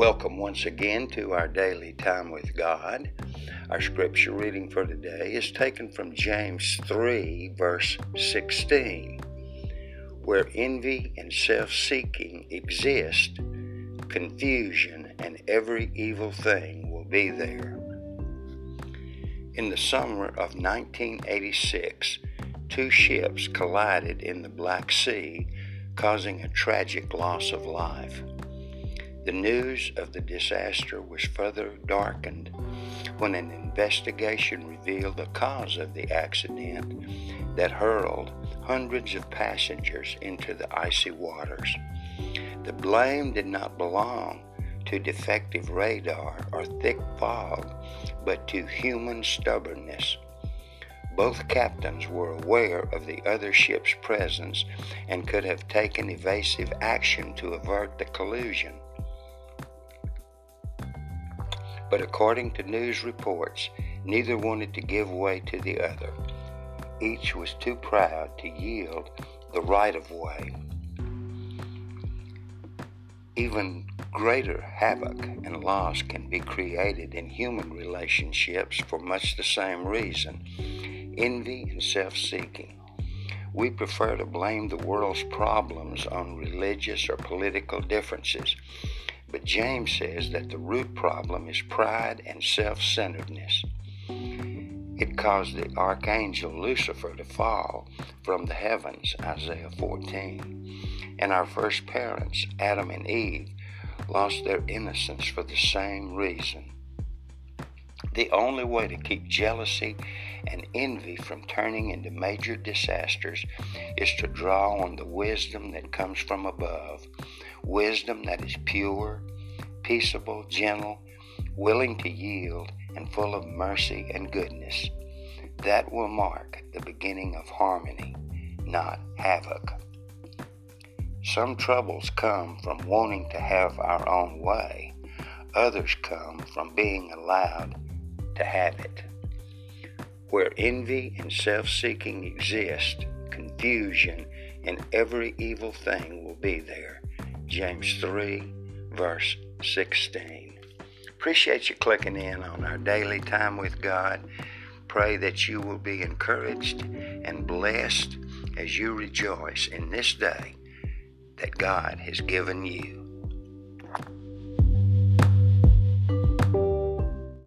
Welcome once again to our daily time with God. Our scripture reading for today is taken from James 3, verse 16. Where envy and self seeking exist, confusion and every evil thing will be there. In the summer of 1986, two ships collided in the Black Sea, causing a tragic loss of life. The news of the disaster was further darkened when an investigation revealed the cause of the accident that hurled hundreds of passengers into the icy waters. The blame did not belong to defective radar or thick fog, but to human stubbornness. Both captains were aware of the other ship's presence and could have taken evasive action to avert the collision. But according to news reports, neither wanted to give way to the other. Each was too proud to yield the right of way. Even greater havoc and loss can be created in human relationships for much the same reason envy and self seeking. We prefer to blame the world's problems on religious or political differences but James says that the root problem is pride and self centeredness. It caused the archangel Lucifer to fall from the heavens, Isaiah 14. And our first parents, Adam and Eve, lost their innocence for the same reason. The only way to keep jealousy and envy from turning into major disasters is to draw on the wisdom that comes from above, wisdom that is pure, peaceable, gentle, willing to yield, and full of mercy and goodness. That will mark the beginning of harmony, not havoc. Some troubles come from wanting to have our own way. Others come from being allowed to have it. Where envy and self seeking exist, confusion and every evil thing will be there. James 3, verse 16. Appreciate you clicking in on our daily time with God. Pray that you will be encouraged and blessed as you rejoice in this day that God has given you.